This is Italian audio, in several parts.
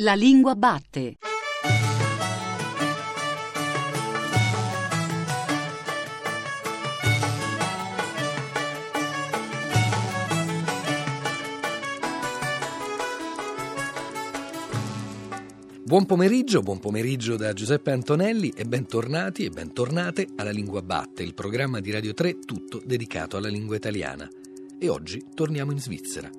La lingua batte. Buon pomeriggio, buon pomeriggio da Giuseppe Antonelli e bentornati e bentornate alla Lingua Batte, il programma di Radio 3 tutto dedicato alla lingua italiana. E oggi torniamo in Svizzera.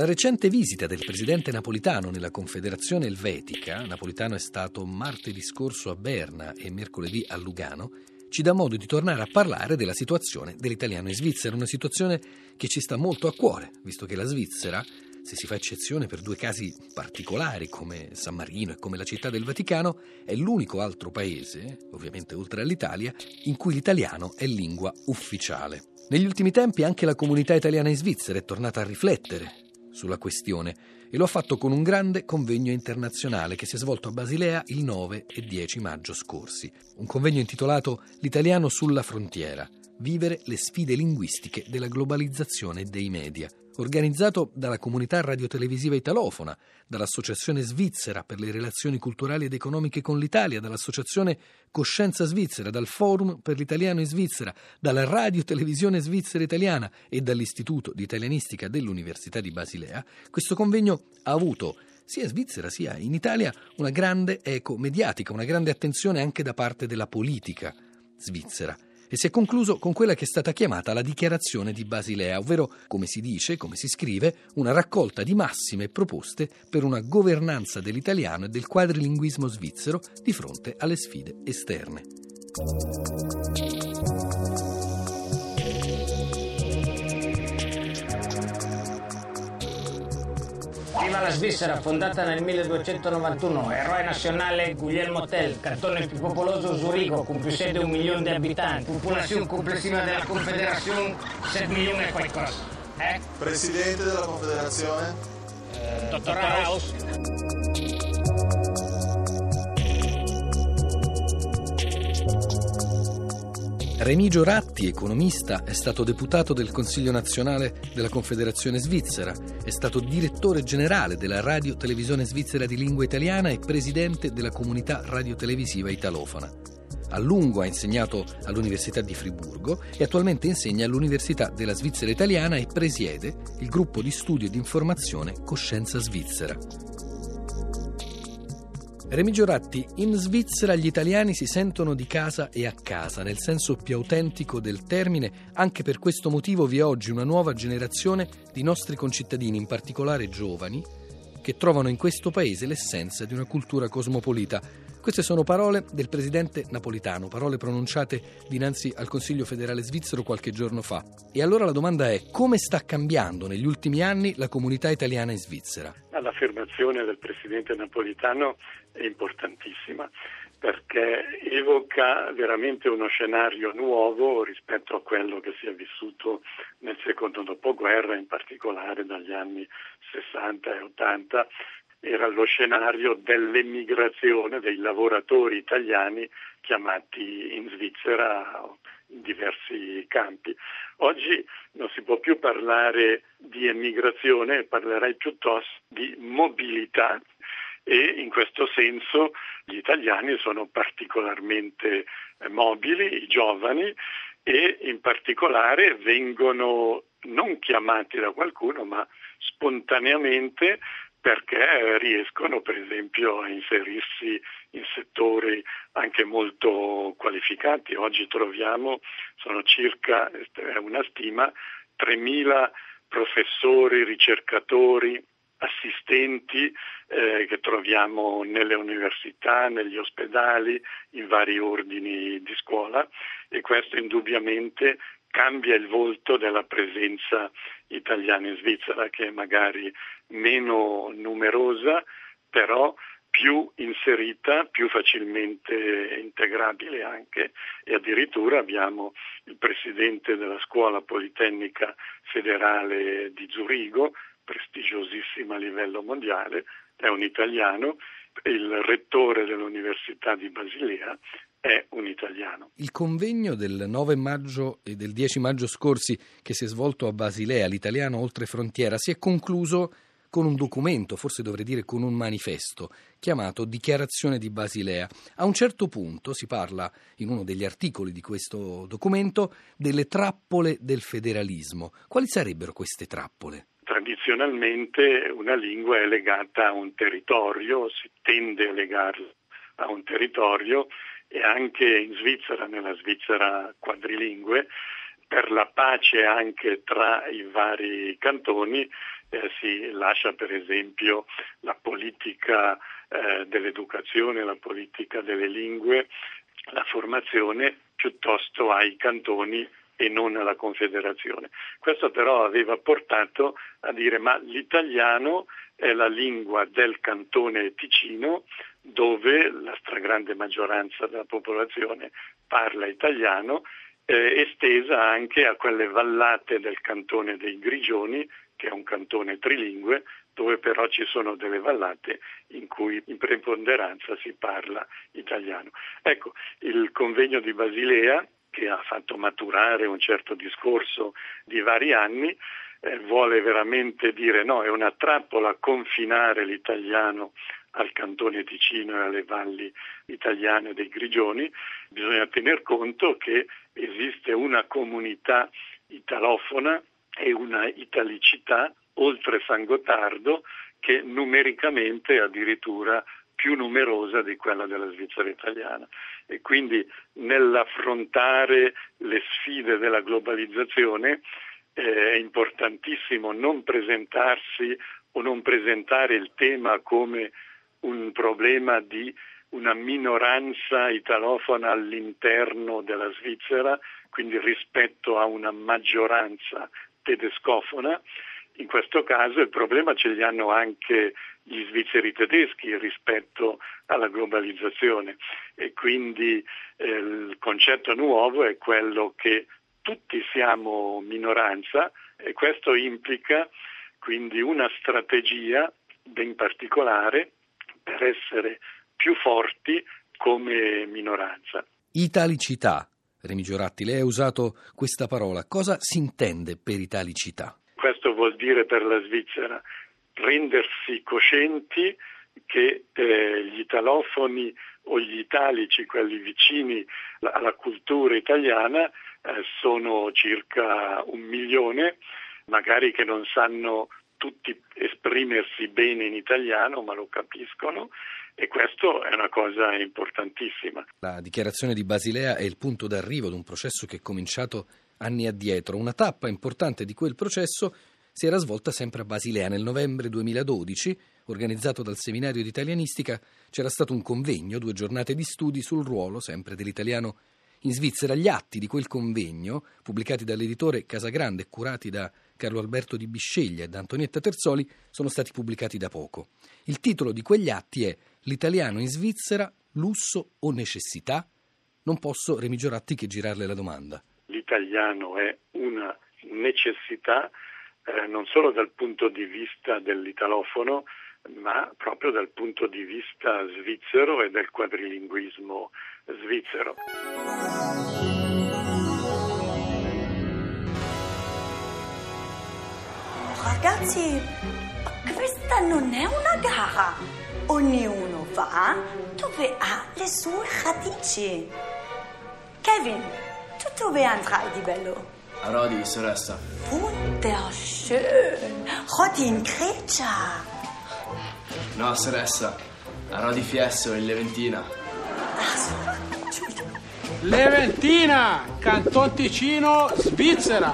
La recente visita del presidente Napolitano nella Confederazione Elvetica, Napolitano è stato martedì scorso a Berna e mercoledì a Lugano, ci dà modo di tornare a parlare della situazione dell'italiano in Svizzera, una situazione che ci sta molto a cuore, visto che la Svizzera, se si fa eccezione per due casi particolari come San Marino e come la città del Vaticano, è l'unico altro paese, ovviamente oltre all'Italia, in cui l'italiano è lingua ufficiale. Negli ultimi tempi anche la comunità italiana in Svizzera è tornata a riflettere sulla questione e lo ha fatto con un grande convegno internazionale che si è svolto a Basilea il 9 e 10 maggio scorsi. Un convegno intitolato L'italiano sulla frontiera. Vivere le sfide linguistiche della globalizzazione dei media organizzato dalla comunità radiotelevisiva italofona, dall'Associazione Svizzera per le relazioni culturali ed economiche con l'Italia, dall'Associazione Coscienza Svizzera, dal Forum per l'italiano in Svizzera, dalla Radiotelevisione Svizzera Italiana e dall'Istituto di Italianistica dell'Università di Basilea, questo convegno ha avuto sia in Svizzera sia in Italia una grande eco mediatica, una grande attenzione anche da parte della politica svizzera e si è concluso con quella che è stata chiamata la dichiarazione di Basilea, ovvero, come si dice, come si scrive, una raccolta di massime proposte per una governanza dell'italiano e del quadrilinguismo svizzero di fronte alle sfide esterne. Viva la Svizzera, fondata nel 1291, eroe nazionale Guglielmo Tell, cantone più popoloso Zurigo, con più sede un milione di abitanti, popolazione complessiva della Confederazione 7 milioni e qualcosa. Eh? Presidente della Confederazione? Eh, dottor Raus? Remigio Ratti, economista, è stato deputato del Consiglio nazionale della Confederazione Svizzera, è stato direttore generale della Radio Televisione Svizzera di lingua italiana e presidente della comunità radiotelevisiva italofona. A lungo ha insegnato all'Università di Friburgo e attualmente insegna all'Università della Svizzera Italiana e presiede il gruppo di studio e di informazione Coscienza Svizzera. Remigio Ratti, in Svizzera gli italiani si sentono di casa e a casa, nel senso più autentico del termine. Anche per questo motivo vi è oggi una nuova generazione di nostri concittadini, in particolare giovani, che trovano in questo paese l'essenza di una cultura cosmopolita. Queste sono parole del presidente napolitano, parole pronunciate dinanzi al Consiglio federale svizzero qualche giorno fa. E allora la domanda è come sta cambiando negli ultimi anni la comunità italiana in Svizzera? L'affermazione del presidente napolitano è importantissima perché evoca veramente uno scenario nuovo rispetto a quello che si è vissuto nel secondo dopoguerra, in particolare dagli anni 60 e 80. Era lo scenario dell'emigrazione dei lavoratori italiani chiamati in Svizzera in diversi campi. Oggi non si può più parlare di emigrazione, parlerei piuttosto di mobilità e in questo senso gli italiani sono particolarmente mobili, i giovani, e in particolare vengono non chiamati da qualcuno, ma spontaneamente perché riescono per esempio a inserirsi in settori anche molto qualificati. Oggi troviamo, sono circa, è una stima, 3.000 professori, ricercatori, assistenti eh, che troviamo nelle università, negli ospedali, in vari ordini di scuola e questo indubbiamente cambia il volto della presenza italiana in Svizzera che è magari meno numerosa però più inserita, più facilmente integrabile anche. E addirittura abbiamo il presidente della scuola politecnica federale di Zurigo, prestigiosissima a livello mondiale, è un italiano, il rettore dell'Università di Basilea è un italiano. Il convegno del 9 maggio e del 10 maggio scorsi che si è svolto a Basilea, l'italiano oltre frontiera, si è concluso con un documento, forse dovrei dire con un manifesto, chiamato Dichiarazione di Basilea. A un certo punto si parla, in uno degli articoli di questo documento, delle trappole del federalismo. Quali sarebbero queste trappole? Tradizionalmente una lingua è legata a un territorio, si tende a legarla a un territorio e anche in Svizzera, nella Svizzera quadrilingue, per la pace anche tra i vari cantoni eh, si lascia per esempio la politica eh, dell'educazione, la politica delle lingue, la formazione piuttosto ai cantoni e non alla Confederazione. Questo però aveva portato a dire ma l'italiano è la lingua del cantone Ticino dove la stragrande maggioranza della popolazione parla italiano, eh, estesa anche a quelle vallate del cantone dei Grigioni, che è un cantone trilingue, dove però ci sono delle vallate in cui in preponderanza si parla italiano. Ecco, il convegno di Basilea, che ha fatto maturare un certo discorso di vari anni, eh, vuole veramente dire no, è una trappola confinare l'italiano al cantone Ticino e alle valli italiane dei Grigioni, bisogna tener conto che esiste una comunità italofona e una italicità oltre San Gottardo che numericamente è addirittura più numerosa di quella della Svizzera italiana. E quindi nell'affrontare le sfide della globalizzazione eh, è importantissimo non presentarsi o non presentare il tema come un problema di una minoranza italofona all'interno della Svizzera, quindi rispetto a una maggioranza tedescofona. In questo caso il problema ce li hanno anche gli svizzeri tedeschi rispetto alla globalizzazione e quindi eh, il concetto nuovo è quello che tutti siamo minoranza e questo implica quindi una strategia ben particolare per essere più forti come minoranza. Italicità. Remi Gioratti, lei ha usato questa parola. Cosa si intende per italicità? Questo vuol dire per la Svizzera rendersi coscienti che eh, gli italofoni o gli italici, quelli vicini alla cultura italiana, eh, sono circa un milione, magari che non sanno tutti esprimersi bene in italiano, ma lo capiscono e questo è una cosa importantissima. La dichiarazione di Basilea è il punto d'arrivo di un processo che è cominciato anni addietro. Una tappa importante di quel processo si era svolta sempre a Basilea nel novembre 2012, organizzato dal Seminario di Italianistica, c'era stato un convegno, due giornate di studi sul ruolo sempre dell'italiano in Svizzera. Gli atti di quel convegno, pubblicati dall'editore Casagrande e curati da Carlo Alberto di Bisceglia e da Antonietta Terzoli sono stati pubblicati da poco. Il titolo di quegli atti è L'italiano in Svizzera, lusso o necessità? Non posso, Remi Gioratti, che girarle la domanda. L'italiano è una necessità eh, non solo dal punto di vista dell'italofono, ma proprio dal punto di vista svizzero e del quadrilinguismo svizzero. Ragazzi, questa non è una gara. Ognuno va dove ha le sue radici. Kevin, tu dove andrai di bello? A Rodi, sorella. Wunderschön. Rodi in Grecia. No, sorella. A Rodi Fiesso, in Leventina. Leventina, Canton Ticino, Svizzera.